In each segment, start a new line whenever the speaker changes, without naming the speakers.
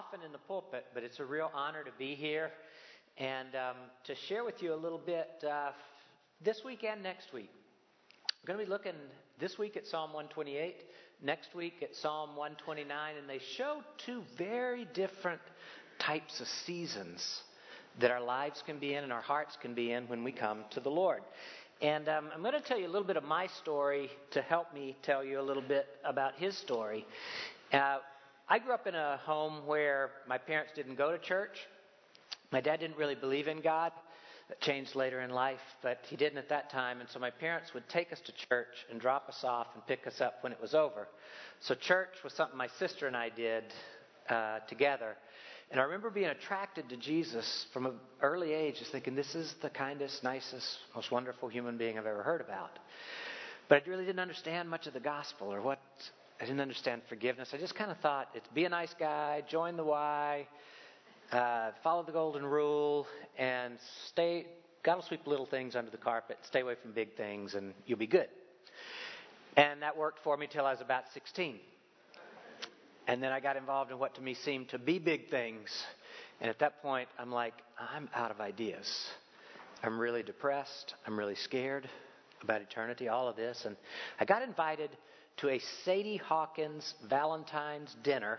often in the pulpit, but it's a real honor to be here and um, to share with you a little bit uh, this week and next week. I'm going to be looking this week at Psalm 128, next week at Psalm 129, and they show two very different types of seasons that our lives can be in and our hearts can be in when we come to the Lord. And um, I'm going to tell you a little bit of my story to help me tell you a little bit about his story. Uh, I grew up in a home where my parents didn't go to church. My dad didn't really believe in God. That changed later in life, but he didn't at that time. And so my parents would take us to church and drop us off and pick us up when it was over. So church was something my sister and I did uh, together. And I remember being attracted to Jesus from an early age, just thinking, this is the kindest, nicest, most wonderful human being I've ever heard about. But I really didn't understand much of the gospel or what I didn't understand forgiveness. I just kind of thought, it's be a nice guy, join the Y, uh, follow the golden rule, and stay. God will sweep little things under the carpet. Stay away from big things, and you'll be good. And that worked for me till I was about 16. And then I got involved in what to me seemed to be big things. And at that point, I'm like, I'm out of ideas. I'm really depressed. I'm really scared about eternity, all of this. And I got invited to a Sadie Hawkins Valentine's dinner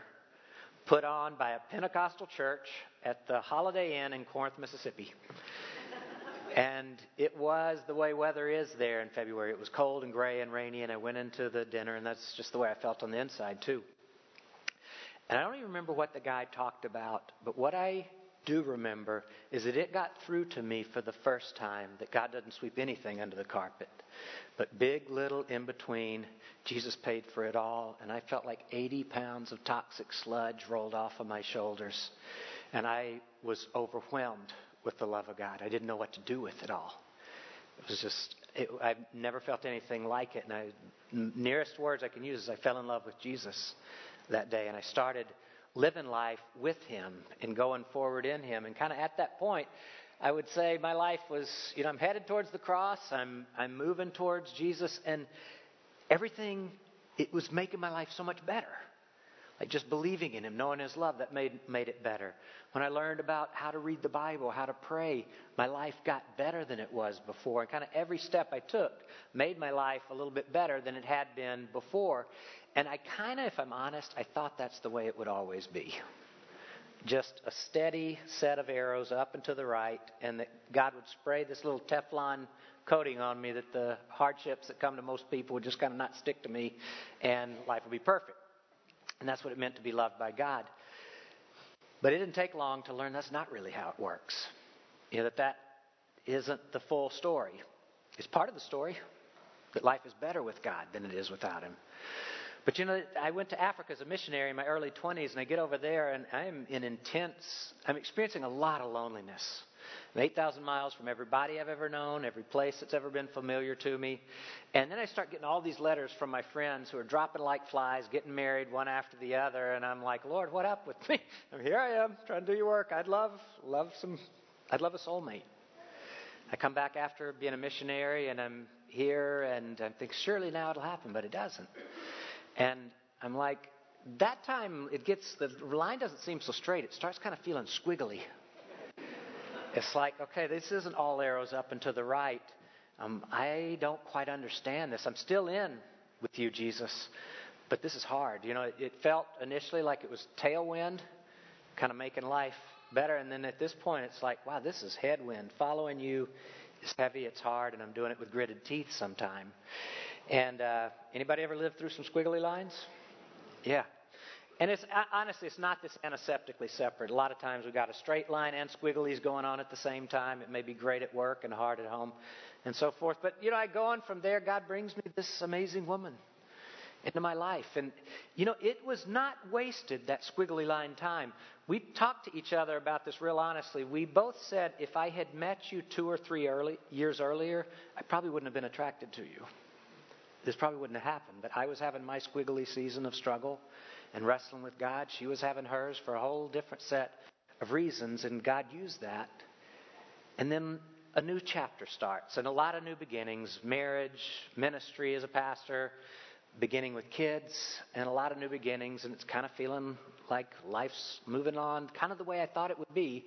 put on by a Pentecostal church at the Holiday Inn in Corinth, Mississippi. and it was the way weather is there in February. It was cold and gray and rainy, and I went into the dinner, and that's just the way I felt on the inside, too. And I don't even remember what the guy talked about, but what I do remember is that it got through to me for the first time that God doesn't sweep anything under the carpet. But big, little, in between, Jesus paid for it all. And I felt like 80 pounds of toxic sludge rolled off of my shoulders. And I was overwhelmed with the love of God. I didn't know what to do with it all. It was just, it, I've never felt anything like it. And the nearest words I can use is I fell in love with Jesus that day. And I started living life with Him and going forward in Him. And kind of at that point, I would say my life was, you know, I'm headed towards the cross. I'm, I'm moving towards Jesus. And everything, it was making my life so much better. Like just believing in Him, knowing His love, that made, made it better. When I learned about how to read the Bible, how to pray, my life got better than it was before. And kind of every step I took made my life a little bit better than it had been before. And I kind of, if I'm honest, I thought that's the way it would always be just a steady set of arrows up and to the right, and that God would spray this little Teflon coating on me that the hardships that come to most people would just kind of not stick to me, and life would be perfect. And that's what it meant to be loved by God. But it didn't take long to learn that's not really how it works. You know, that that isn't the full story. It's part of the story that life is better with God than it is without Him. But you know, I went to Africa as a missionary in my early 20s, and I get over there, and I'm in intense, I'm experiencing a lot of loneliness. I'm 8,000 miles from everybody I've ever known, every place that's ever been familiar to me. And then I start getting all these letters from my friends who are dropping like flies, getting married one after the other, and I'm like, Lord, what up with me? I'm here I am, trying to do your work. I'd love, love some, I'd love a soulmate. I come back after being a missionary, and I'm here, and I think surely now it'll happen, but it doesn't. And I'm like, that time it gets, the line doesn't seem so straight. It starts kind of feeling squiggly. It's like, okay, this isn't all arrows up and to the right. Um, I don't quite understand this. I'm still in with you, Jesus, but this is hard. You know, it, felt initially like it was tailwind, kind of making life better. And then at this point, it's like, wow, this is headwind. Following you is heavy, it's hard, and I'm doing it with gritted teeth sometime. And uh, anybody ever lived through some squiggly lines? Yeah. And it's honestly, it's not this antiseptically separate. A lot of times we've got a straight line and squigglies going on at the same time. It may be great at work and hard at home, and so forth. But you know, I go on from there. God brings me this amazing woman into my life, and you know, it was not wasted that squiggly line time. We talked to each other about this real honestly. We both said if I had met you two or three early, years earlier, I probably wouldn't have been attracted to you this probably wouldn't have happened. But I was having my squiggly season of struggle and wrestling with God. She was having hers for a whole different set of reasons, and God used that. And then a new chapter starts and a lot of new beginnings marriage, ministry as a pastor, beginning with kids and a lot of new beginnings, and it's kind of feeling like life's moving on kind of the way I thought it would be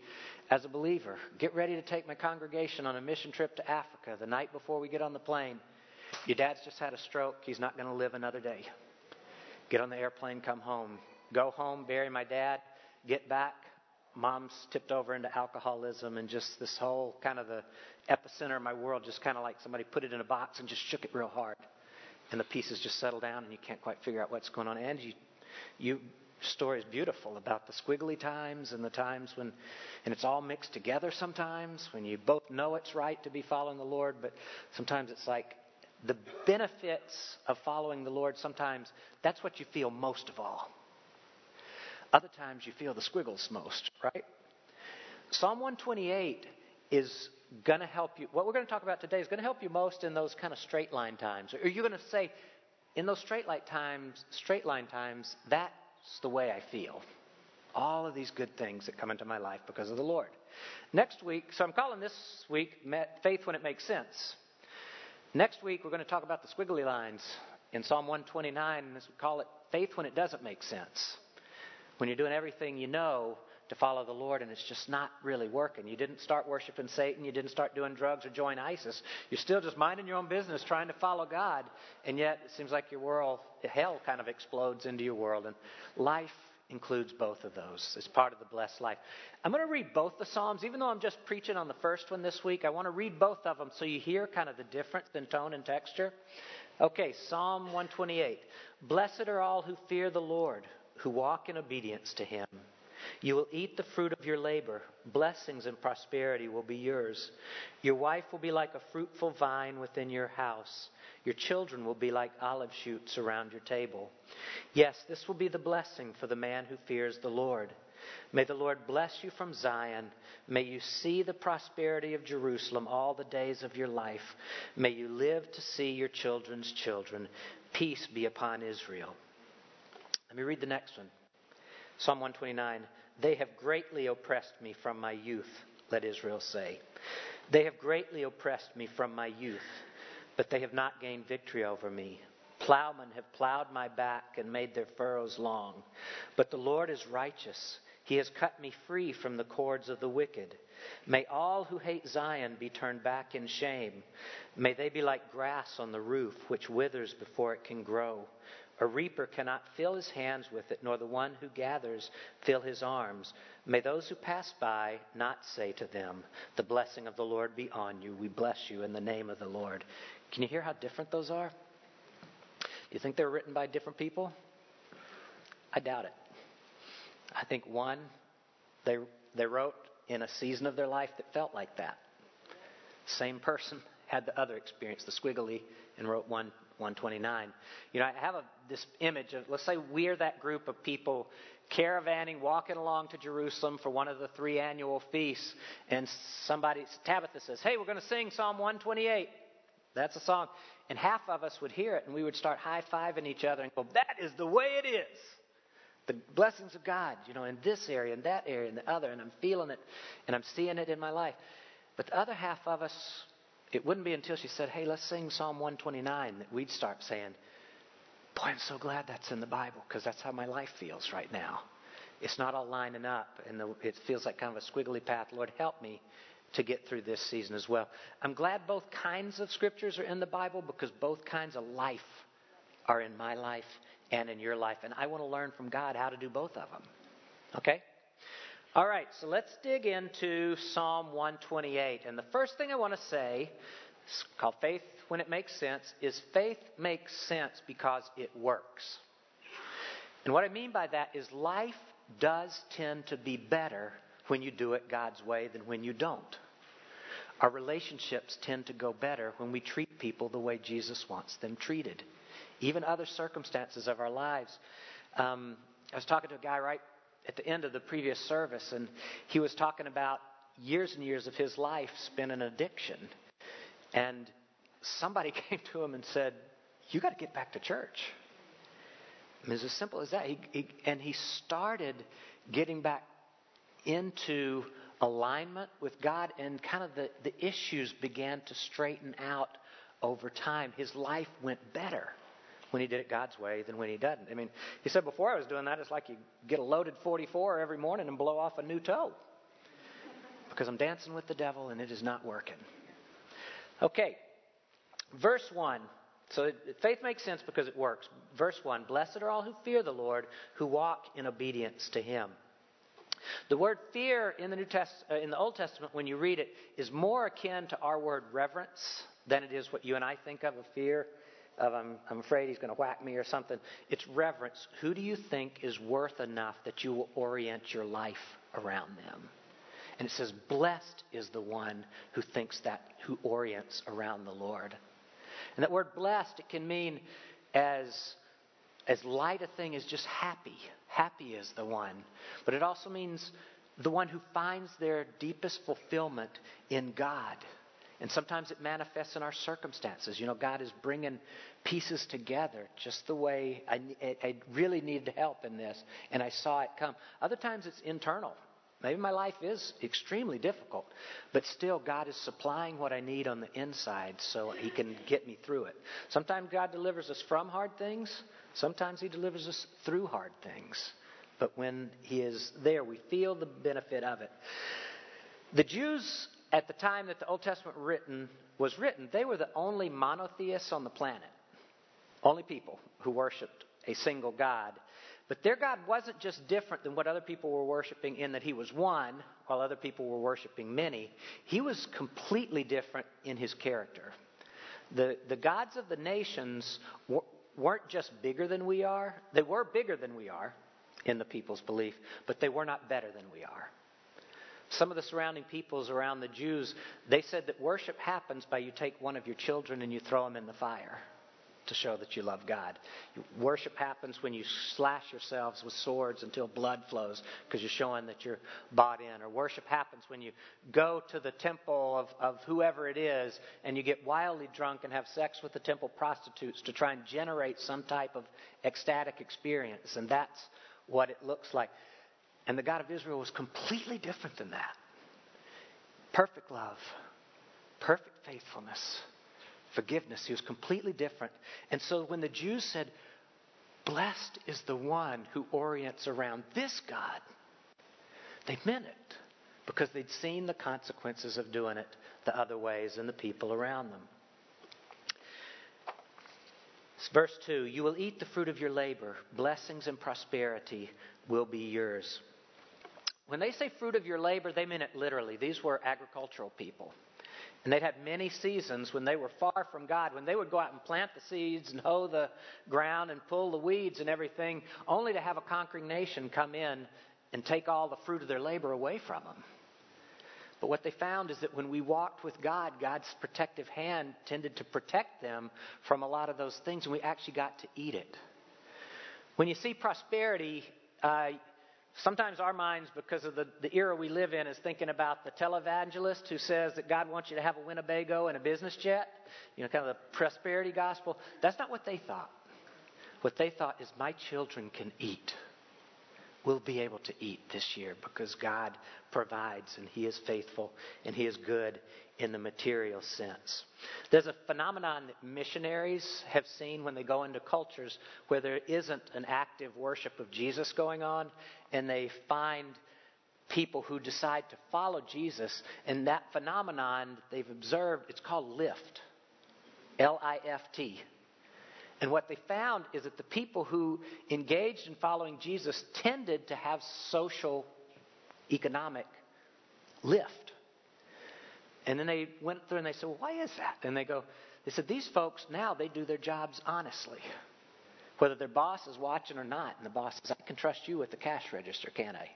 as a believer. Get ready to take my congregation on a mission trip to Africa the night before we get on the plane. Your dad's just had a stroke. He's not going to live another day. Get on the airplane, come home. Go home, bury my dad, get back. Mom's tipped over into alcoholism and just this whole kind of the epicenter of my world, just kind of like somebody put it in a box and just shook it real hard. And the pieces just settle down and you can't quite figure out what's going on. And you, you story is beautiful about the squiggly times and the times when, and it's all mixed together sometimes when you both know it's right to be following the Lord, but sometimes it's like the benefits of following the Lord, sometimes that's what you feel most of all. Other times you feel the squiggles most, right? Psalm 128 is going to help you. What we're going to talk about today is going to help you most in those kind of straight line times. Or you're going to say, in those straight line times, straight line times, that's the way I feel. All of these good things that come into my life because of the Lord. Next week, so I'm calling this week Faith When It Makes Sense. Next week, we're going to talk about the squiggly lines in Psalm 129, and we call it faith when it doesn't make sense. When you're doing everything you know to follow the Lord and it's just not really working. You didn't start worshiping Satan, you didn't start doing drugs or join ISIS. You're still just minding your own business, trying to follow God, and yet it seems like your world, hell kind of explodes into your world, and life includes both of those as part of the blessed life. I'm going to read both the Psalms, even though I'm just preaching on the first one this week. I want to read both of them so you hear kind of the difference in tone and texture. Okay, Psalm 128. Blessed are all who fear the Lord, who walk in obedience to him. You will eat the fruit of your labor. Blessings and prosperity will be yours. Your wife will be like a fruitful vine within your house. Your children will be like olive shoots around your table. Yes, this will be the blessing for the man who fears the Lord. May the Lord bless you from Zion. May you see the prosperity of Jerusalem all the days of your life. May you live to see your children's children. Peace be upon Israel. Let me read the next one. Psalm 129. They have greatly oppressed me from my youth, let Israel say. They have greatly oppressed me from my youth but they have not gained victory over me. Plowmen have plowed my back and made their furrows long. But the Lord is righteous. He has cut me free from the cords of the wicked. May all who hate Zion be turned back in shame. May they be like grass on the roof, which withers before it can grow. A reaper cannot fill his hands with it, nor the one who gathers fill his arms. May those who pass by not say to them, The blessing of the Lord be on you. We bless you in the name of the Lord. Can you hear how different those are? Do you think they're written by different people? I doubt it. I think one, they, they wrote in a season of their life that felt like that. Same person had the other experience, the squiggly, and wrote one 129. You know, I have a, this image of, let's say we're that group of people caravanning, walking along to Jerusalem for one of the three annual feasts, and somebody, Tabitha says, Hey, we're going to sing Psalm 128. That's a song. And half of us would hear it and we would start high fiving each other and go, That is the way it is. The blessings of God, you know, in this area, in that area, in the other, and I'm feeling it and I'm seeing it in my life. But the other half of us, it wouldn't be until she said, Hey, let's sing Psalm 129 that we'd start saying, Boy, I'm so glad that's in the Bible because that's how my life feels right now. It's not all lining up and the, it feels like kind of a squiggly path. Lord, help me to get through this season as well. I'm glad both kinds of scriptures are in the Bible because both kinds of life are in my life and in your life. And I want to learn from God how to do both of them. Okay? All right, so let's dig into Psalm 128. And the first thing I want to say, it's called faith when it makes sense, is faith makes sense because it works. And what I mean by that is life does tend to be better when you do it God's way than when you don't. Our relationships tend to go better when we treat people the way Jesus wants them treated, even other circumstances of our lives. Um, I was talking to a guy right at the end of the previous service, and he was talking about years and years of his life spent in addiction. And somebody came to him and said, You got to get back to church. I mean, it's as simple as that. He, he, and he started getting back into alignment with God, and kind of the, the issues began to straighten out over time. His life went better when he did it God's way than when he doesn't. I mean, he said before I was doing that, it's like you get a loaded 44 every morning and blow off a new toe. Because I'm dancing with the devil and it is not working. Okay, verse 1. So faith makes sense because it works. Verse 1 Blessed are all who fear the Lord, who walk in obedience to him. The word fear in the New Test, uh, in the Old Testament, when you read it, is more akin to our word reverence than it is what you and I think of of fear. Of I'm, I'm afraid he's going to whack me or something. It's reverence. Who do you think is worth enough that you will orient your life around them? And it says, Blessed is the one who thinks that, who orients around the Lord. And that word blessed, it can mean as, as light a thing as just happy. Happy is the one. But it also means the one who finds their deepest fulfillment in God. And sometimes it manifests in our circumstances. You know, God is bringing pieces together just the way I, I really needed help in this, and I saw it come. Other times it's internal. Maybe my life is extremely difficult, but still God is supplying what I need on the inside so He can get me through it. Sometimes God delivers us from hard things, sometimes He delivers us through hard things. But when He is there, we feel the benefit of it. The Jews, at the time that the Old Testament written, was written, they were the only monotheists on the planet, only people who worshiped a single God. But their God wasn't just different than what other people were worshiping in that he was one, while other people were worshiping many. He was completely different in his character. The, the gods of the nations weren't just bigger than we are, they were bigger than we are in the people's belief, but they were not better than we are. Some of the surrounding peoples around the Jews, they said that worship happens by you take one of your children and you throw them in the fire to show that you love God. Worship happens when you slash yourselves with swords until blood flows because you're showing that you're bought in. Or worship happens when you go to the temple of, of whoever it is and you get wildly drunk and have sex with the temple prostitutes to try and generate some type of ecstatic experience. And that's what it looks like. And the God of Israel was completely different than that. Perfect love, perfect faithfulness forgiveness. He was completely different. And so when the Jews said, Blessed is the one who orients around this God, they meant it because they'd seen the consequences of doing it the other ways and the people around them. Verse 2 You will eat the fruit of your labor, blessings and prosperity will be yours. When they say fruit of your labor, they mean it literally. These were agricultural people. And they'd had many seasons when they were far from God, when they would go out and plant the seeds and hoe the ground and pull the weeds and everything, only to have a conquering nation come in and take all the fruit of their labor away from them. But what they found is that when we walked with God, God's protective hand tended to protect them from a lot of those things, and we actually got to eat it. When you see prosperity, uh, Sometimes our minds, because of the, the era we live in, is thinking about the televangelist who says that God wants you to have a Winnebago and a business jet, you know, kind of the prosperity gospel. That's not what they thought. What they thought is, my children can eat. We'll be able to eat this year because God provides and He is faithful and He is good in the material sense. There's a phenomenon that missionaries have seen when they go into cultures where there isn't an active worship of Jesus going on, and they find people who decide to follow Jesus, and that phenomenon that they've observed, it's called lift. L I F T. And what they found is that the people who engaged in following Jesus tended to have social, economic lift. And then they went through and they said, well, why is that? And they go, they said, these folks now they do their jobs honestly. Whether their boss is watching or not, and the boss says, I can trust you with the cash register, can I?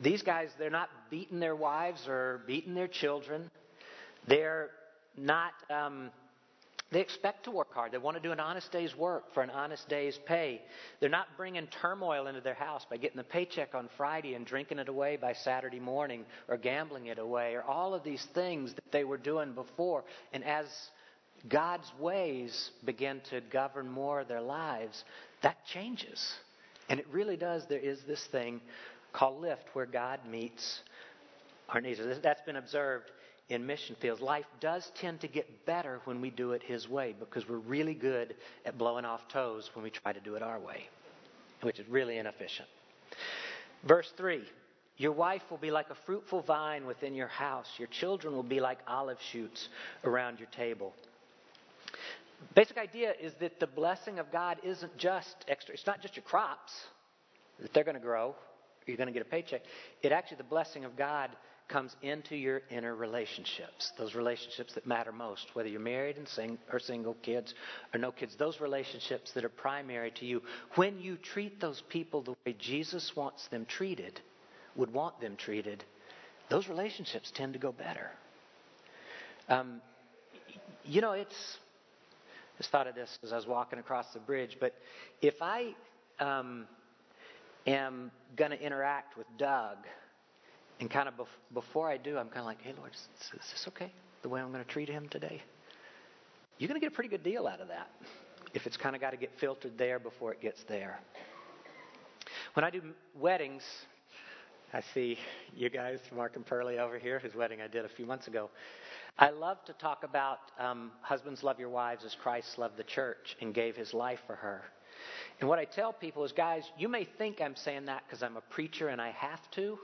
These guys, they're not beating their wives or beating their children. They're not um, they expect to work hard. They want to do an honest day's work for an honest day's pay. They're not bringing turmoil into their house by getting the paycheck on Friday and drinking it away by Saturday morning or gambling it away or all of these things that they were doing before. And as God's ways begin to govern more of their lives, that changes. And it really does. There is this thing called lift where God meets our needs. That's been observed in mission fields, life does tend to get better when we do it His way because we're really good at blowing off toes when we try to do it our way, which is really inefficient. Verse 3 Your wife will be like a fruitful vine within your house, your children will be like olive shoots around your table. Basic idea is that the blessing of God isn't just extra, it's not just your crops that they're going to grow, you're going to get a paycheck. It actually, the blessing of God comes into your inner relationships, those relationships that matter most, whether you're married and sing, or single, kids or no kids, those relationships that are primary to you. When you treat those people the way Jesus wants them treated, would want them treated, those relationships tend to go better. Um, you know, it's. I just thought of this as I was walking across the bridge, but if I um, am going to interact with Doug and kind of bef- before I do, I'm kind of like, hey, Lord, is, is this okay? The way I'm going to treat him today? You're going to get a pretty good deal out of that if it's kind of got to get filtered there before it gets there. When I do weddings, I see you guys, Mark and Pearlie over here, whose wedding I did a few months ago. I love to talk about um, husbands love your wives as Christ loved the church and gave his life for her. And what I tell people is, guys, you may think I'm saying that because I'm a preacher and I have to.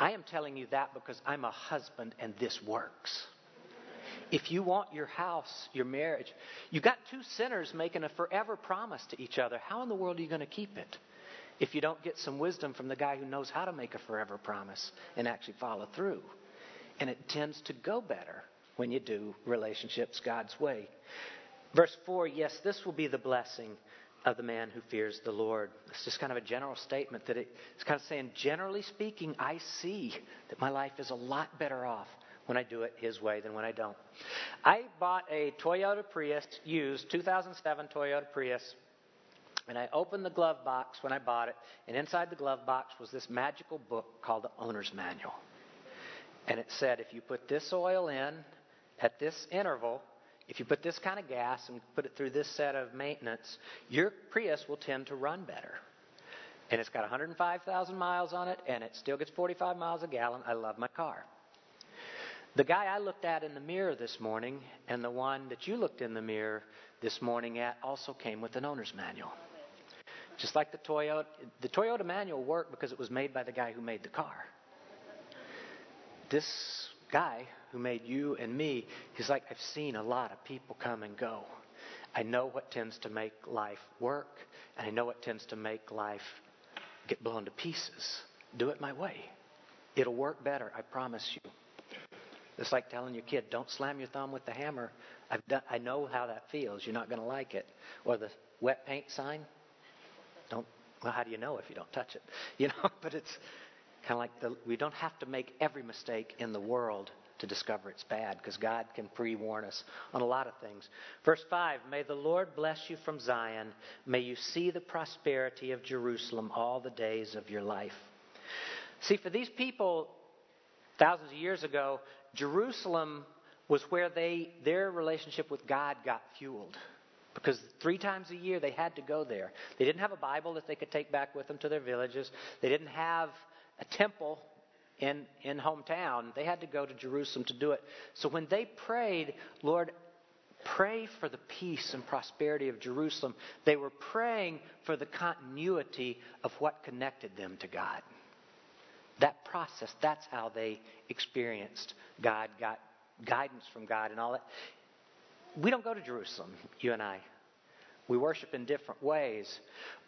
I am telling you that because I'm a husband and this works. If you want your house, your marriage, you've got two sinners making a forever promise to each other. How in the world are you going to keep it? If you don't get some wisdom from the guy who knows how to make a forever promise and actually follow through. And it tends to go better when you do relationships God's way. Verse 4 yes, this will be the blessing of the man who fears the Lord. It's just kind of a general statement that it, it's kind of saying, generally speaking, I see that my life is a lot better off when I do it His way than when I don't. I bought a Toyota Prius, used 2007 Toyota Prius, and I opened the glove box when I bought it, and inside the glove box was this magical book called the Owner's Manual. And it said, if you put this oil in at this interval, if you put this kind of gas and put it through this set of maintenance, your Prius will tend to run better. And it's got 105,000 miles on it, and it still gets 45 miles a gallon. I love my car. The guy I looked at in the mirror this morning, and the one that you looked in the mirror this morning at, also came with an owner's manual. Just like the Toyota, the Toyota manual worked because it was made by the guy who made the car. This guy who made you and me, he's like, I've seen a lot of people come and go. I know what tends to make life work, and I know what tends to make life get blown to pieces. Do it my way. It'll work better, I promise you. It's like telling your kid, don't slam your thumb with the hammer. I've done, I know how that feels. You're not going to like it. Or the wet paint sign. Don't. Well, how do you know if you don't touch it? You know, but it's kind of like the, we don't have to make every mistake in the world to discover it's bad because God can pre warn us on a lot of things. Verse 5 May the Lord bless you from Zion. May you see the prosperity of Jerusalem all the days of your life. See, for these people, thousands of years ago, Jerusalem was where they, their relationship with God got fueled. Because three times a year they had to go there. They didn't have a Bible that they could take back with them to their villages. They didn't have a temple in, in hometown. They had to go to Jerusalem to do it. So when they prayed, Lord, pray for the peace and prosperity of Jerusalem, they were praying for the continuity of what connected them to God. That process, that's how they experienced God, got guidance from God, and all that. We don't go to Jerusalem, you and I. We worship in different ways.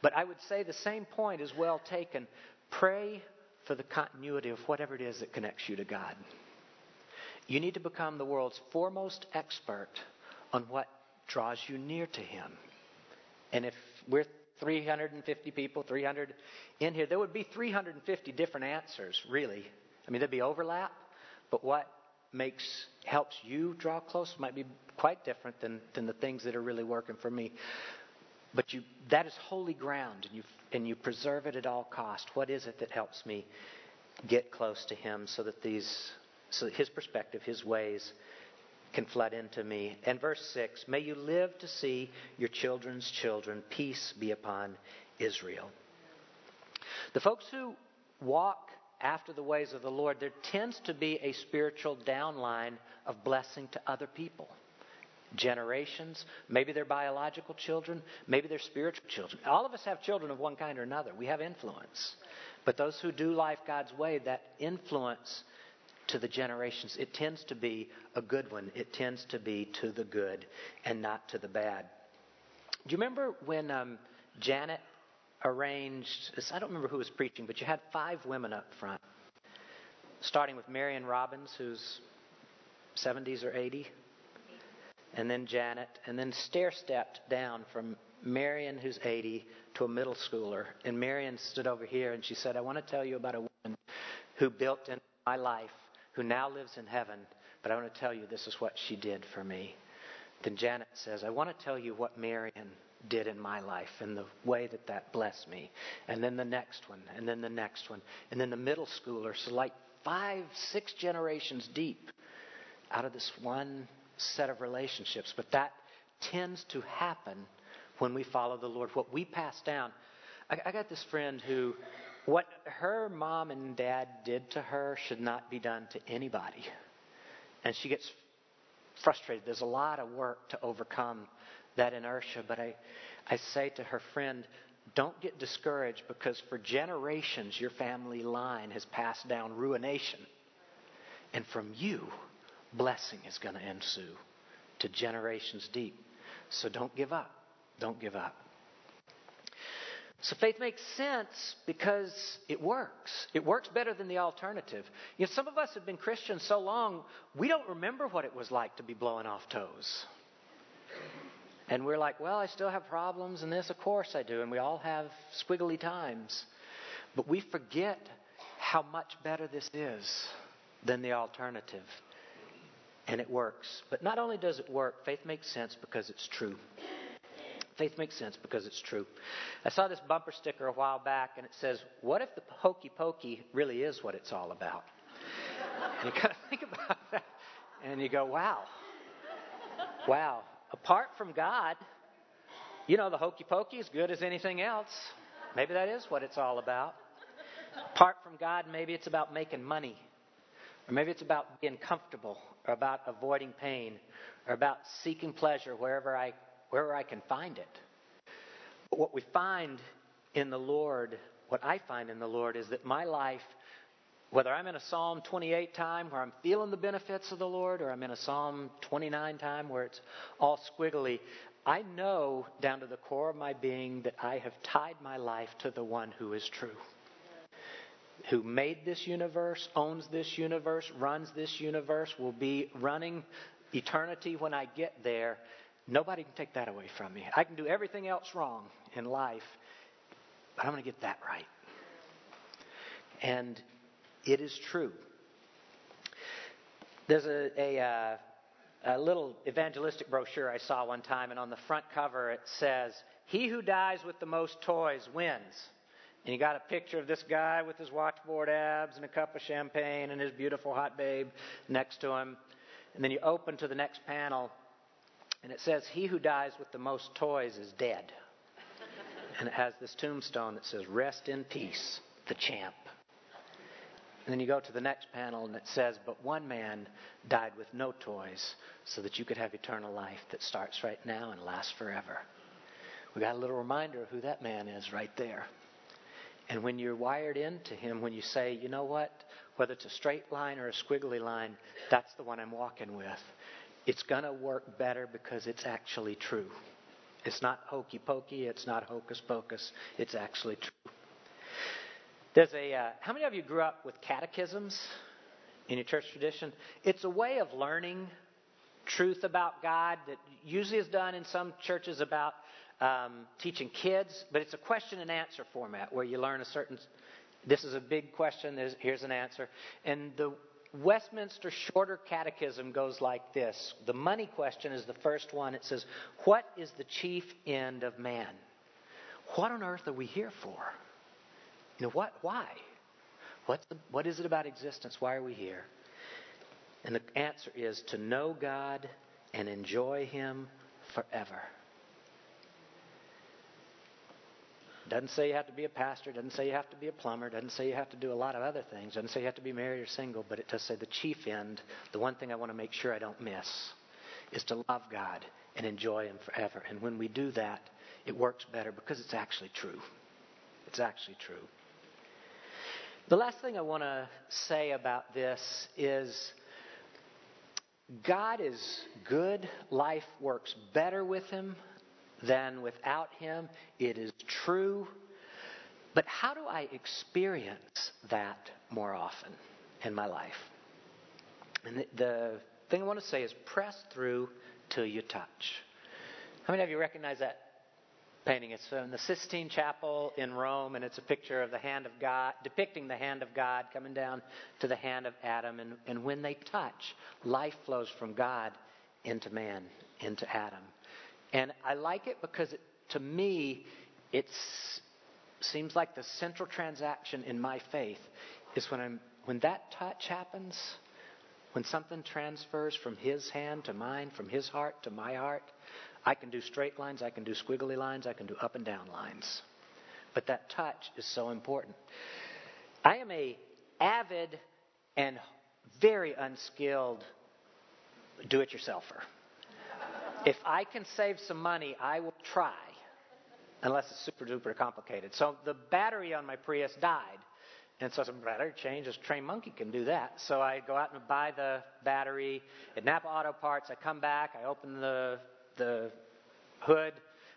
But I would say the same point is well taken. Pray for the continuity of whatever it is that connects you to God. You need to become the world's foremost expert on what draws you near to Him. And if we're 350 people, 300 in here, there would be 350 different answers, really. I mean, there'd be overlap, but what makes helps you draw close might be quite different than, than the things that are really working for me. But you, that is holy ground, and you, and you preserve it at all cost. What is it that helps me get close to Him so that these, so that His perspective, His ways, can flood into me? And verse six: May you live to see your children's children. Peace be upon Israel. The folks who walk after the ways of the Lord, there tends to be a spiritual downline of blessing to other people. Generations, maybe they're biological children, maybe they're spiritual children. All of us have children of one kind or another. We have influence. But those who do life God's way, that influence to the generations, it tends to be a good one. It tends to be to the good and not to the bad. Do you remember when um, Janet arranged, I don't remember who was preaching, but you had five women up front, starting with Marion Robbins, who's 70s or 80, and then Janet, and then stair stepped down from Marion, who's 80, to a middle schooler. And Marion stood over here and she said, I want to tell you about a woman who built in my life, who now lives in heaven, but I want to tell you this is what she did for me. Then Janet says, I want to tell you what Marion did in my life and the way that that blessed me. And then the next one, and then the next one, and then the middle schooler. So, like five, six generations deep out of this one set of relationships. But that tends to happen when we follow the Lord. What we pass down. I, I got this friend who, what her mom and dad did to her should not be done to anybody. And she gets frustrated. There's a lot of work to overcome that inertia. But I, I say to her friend, don't get discouraged because for generations your family line has passed down ruination. And from you, blessing is going to ensue to generations deep. So don't give up. Don't give up. So faith makes sense because it works. It works better than the alternative. You know, some of us have been Christians so long, we don't remember what it was like to be blowing off toes. And we're like, well, I still have problems and this, of course I do. And we all have squiggly times. But we forget how much better this is than the alternative. And it works. But not only does it work, faith makes sense because it's true. Faith makes sense because it's true. I saw this bumper sticker a while back and it says, What if the hokey pokey really is what it's all about? and you kind of think about that and you go, Wow. Wow apart from God, you know, the hokey pokey is good as anything else. Maybe that is what it's all about. Apart from God, maybe it's about making money. Or maybe it's about being comfortable, or about avoiding pain, or about seeking pleasure wherever I, wherever I can find it. But what we find in the Lord, what I find in the Lord, is that my life whether I'm in a Psalm 28 time where I'm feeling the benefits of the Lord, or I'm in a Psalm 29 time where it's all squiggly, I know down to the core of my being that I have tied my life to the one who is true. Who made this universe, owns this universe, runs this universe, will be running eternity when I get there. Nobody can take that away from me. I can do everything else wrong in life, but I'm going to get that right. And it is true. There's a, a, uh, a little evangelistic brochure I saw one time, and on the front cover it says, He who dies with the most toys wins. And you got a picture of this guy with his watchboard abs and a cup of champagne and his beautiful hot babe next to him. And then you open to the next panel, and it says, He who dies with the most toys is dead. and it has this tombstone that says, Rest in peace, the champ. And then you go to the next panel and it says, But one man died with no toys so that you could have eternal life that starts right now and lasts forever. We got a little reminder of who that man is right there. And when you're wired into him, when you say, you know what, whether it's a straight line or a squiggly line, that's the one I'm walking with, it's going to work better because it's actually true. It's not hokey pokey, it's not hocus pocus, it's actually true. There's a, uh, how many of you grew up with catechisms in your church tradition? It's a way of learning truth about God that usually is done in some churches about um, teaching kids, but it's a question and answer format where you learn a certain. This is a big question. here's an answer, and the Westminster Shorter Catechism goes like this. The money question is the first one. It says, "What is the chief end of man? What on earth are we here for?" You know, what? Why? What's the, what is it about existence? Why are we here? And the answer is to know God and enjoy Him forever. Doesn't say you have to be a pastor, doesn't say you have to be a plumber, doesn't say you have to do a lot of other things, doesn't say you have to be married or single, but it does say the chief end, the one thing I want to make sure I don't miss, is to love God and enjoy Him forever. And when we do that, it works better because it's actually true. It's actually true. The last thing I want to say about this is God is good. Life works better with Him than without Him. It is true. But how do I experience that more often in my life? And the, the thing I want to say is press through till you touch. How many of you recognize that painting. It's in the Sistine Chapel in Rome, and it's a picture of the hand of God, depicting the hand of God coming down to the hand of Adam. And, and when they touch, life flows from God into man, into Adam. And I like it because it, to me, it seems like the central transaction in my faith is when I'm when that touch happens, when something transfers from his hand to mine, from his heart to my heart, I can do straight lines, I can do squiggly lines, I can do up and down lines. But that touch is so important. I am a avid and very unskilled do-it-yourselfer. If I can save some money, I will try, unless it's super duper complicated. So the battery on my Prius died. And so I said, battery change, this trained monkey can do that. So I go out and buy the battery at Napa Auto Parts. I come back, I open the the hood.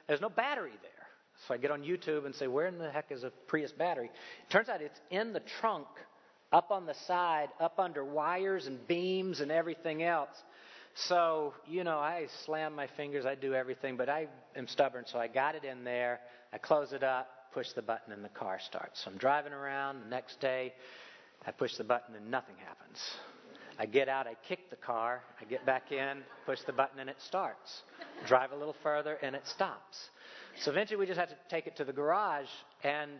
There's no battery there. So I get on YouTube and say, where in the heck is a Prius battery? It turns out it's in the trunk, up on the side, up under wires and beams and everything else. So, you know, I slam my fingers, I do everything, but I am stubborn, so I got it in there. I close it up, push the button, and the car starts. So I'm driving around the next day, I push the button, and nothing happens. I get out, I kick the car, I get back in, push the button, and it starts. Drive a little further, and it stops. So eventually we just had to take it to the garage, and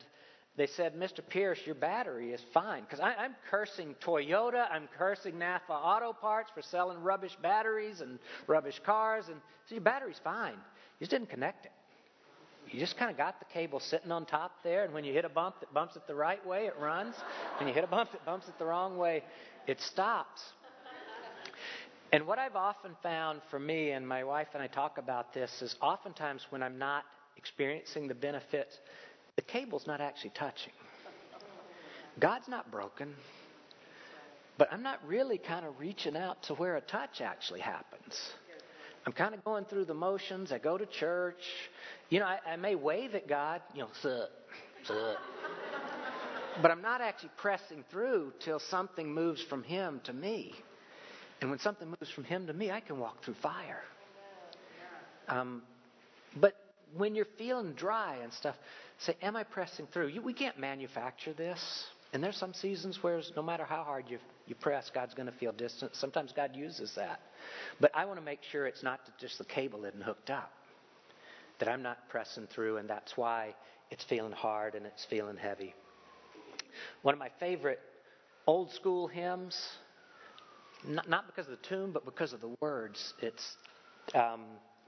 they said, Mr. Pierce, your battery is fine. Because I'm cursing Toyota, I'm cursing Napa Auto Parts for selling rubbish batteries and rubbish cars, and so your battery's fine. You just didn't connect it. You just kind of got the cable sitting on top there, and when you hit a bump that bumps it the right way, it runs. When you hit a bump that bumps it the wrong way, it stops. And what I've often found for me, and my wife and I talk about this, is oftentimes when I'm not experiencing the benefits, the cable's not actually touching. God's not broken, but I'm not really kind of reaching out to where a touch actually happens. I'm kind of going through the motions. I go to church. You know, I, I may wave at God, you know, sup, sup. But I'm not actually pressing through till something moves from Him to me. And when something moves from Him to me, I can walk through fire. Um, but when you're feeling dry and stuff, say, Am I pressing through? You, we can't manufacture this. And there's some seasons where no matter how hard you, you press, God's going to feel distant. Sometimes God uses that. But I want to make sure it's not just the cable isn't hooked up, that I'm not pressing through, and that's why it's feeling hard and it's feeling heavy. One of my favorite old school hymns, not, not because of the tune, but because of the words. It's um,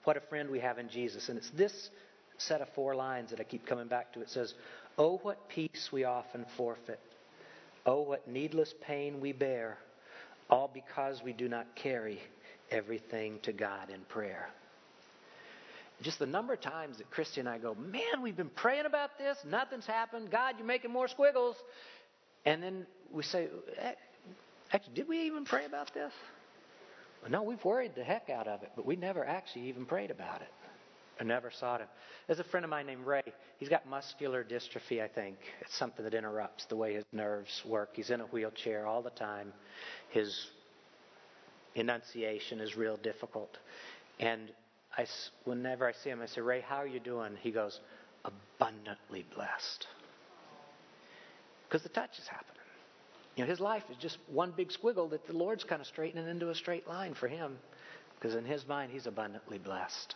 What a Friend We Have in Jesus. And it's this set of four lines that I keep coming back to. It says, Oh, what peace we often forfeit. Oh, what needless pain we bear, all because we do not carry everything to God in prayer. Just the number of times that Christy and I go, man, we've been praying about this, nothing's happened. God, you're making more squiggles. And then we say, eh, actually, did we even pray about this? No, we've worried the heck out of it, but we never actually even prayed about it. I never sought him. There's a friend of mine named Ray. He's got muscular dystrophy, I think. It's something that interrupts the way his nerves work. He's in a wheelchair all the time. His enunciation is real difficult. And I, whenever I see him, I say, Ray, how are you doing? He goes, abundantly blessed. Because the touch has happening. You know, his life is just one big squiggle that the Lord's kind of straightening into a straight line for him. Because in his mind, he's abundantly blessed.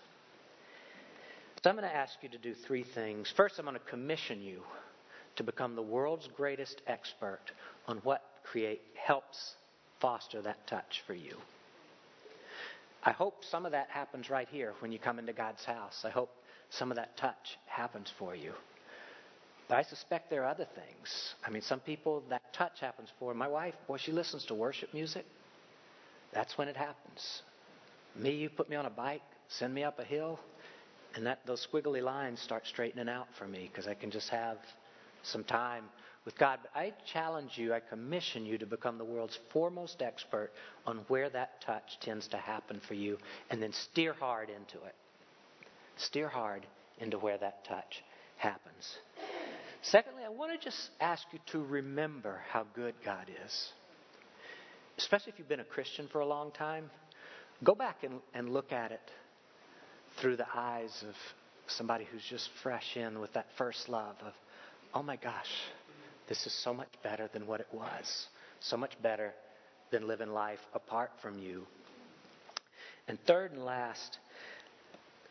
So I'm going to ask you to do three things. First, I'm going to commission you to become the world's greatest expert on what create helps foster that touch for you. I hope some of that happens right here when you come into God's house. I hope some of that touch happens for you. I suspect there are other things. I mean, some people that touch happens for. My wife, boy, she listens to worship music. That's when it happens. Me, you put me on a bike, send me up a hill, and that those squiggly lines start straightening out for me because I can just have some time with God. But I challenge you, I commission you to become the world's foremost expert on where that touch tends to happen for you, and then steer hard into it. Steer hard into where that touch happens. Secondly, I want to just ask you to remember how good God is. Especially if you've been a Christian for a long time, go back and, and look at it through the eyes of somebody who's just fresh in with that first love of, oh my gosh, this is so much better than what it was, so much better than living life apart from you. And third and last,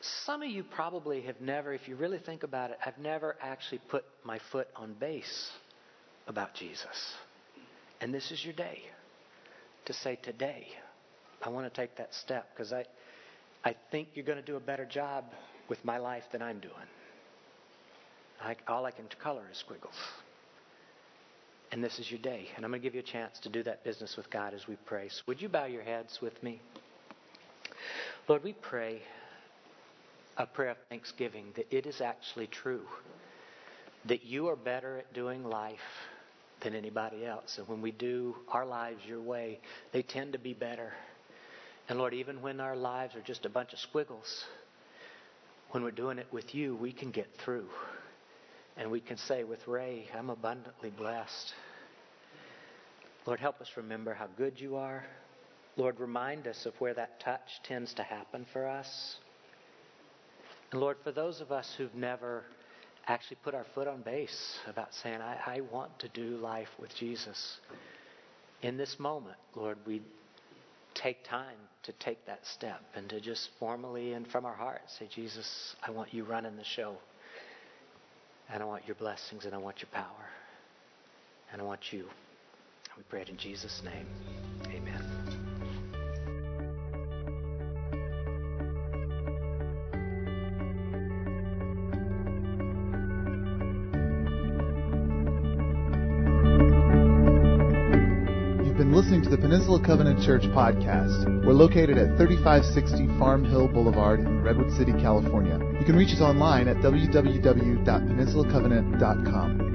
some of you probably have never, if you really think about it, I've never actually put my foot on base about Jesus. And this is your day to say, Today, I want to take that step because I, I think you're going to do a better job with my life than I'm doing. I, all I can color is squiggles. And this is your day. And I'm going to give you a chance to do that business with God as we pray. So would you bow your heads with me? Lord, we pray a prayer of thanksgiving that it is actually true that you are better at doing life than anybody else. And when we do our lives your way, they tend to be better. And Lord, even when our lives are just a bunch of squiggles, when we're doing it with you, we can get through. And we can say with Ray, I'm abundantly blessed. Lord, help us remember how good you are. Lord, remind us of where that touch tends to happen for us. And Lord, for those of us who've never actually put our foot on base about saying, I, I want to do life with Jesus, in this moment, Lord, we take time to take that step and to just formally and from our hearts say, Jesus, I want you running the show. And I want your blessings and I want your power. And I want you. We pray it in Jesus' name. Amen.
Peninsula Covenant Church podcast. We're located at 3560 Farm Hill Boulevard in Redwood City, California. You can reach us online at www.peninsulacovenant.com.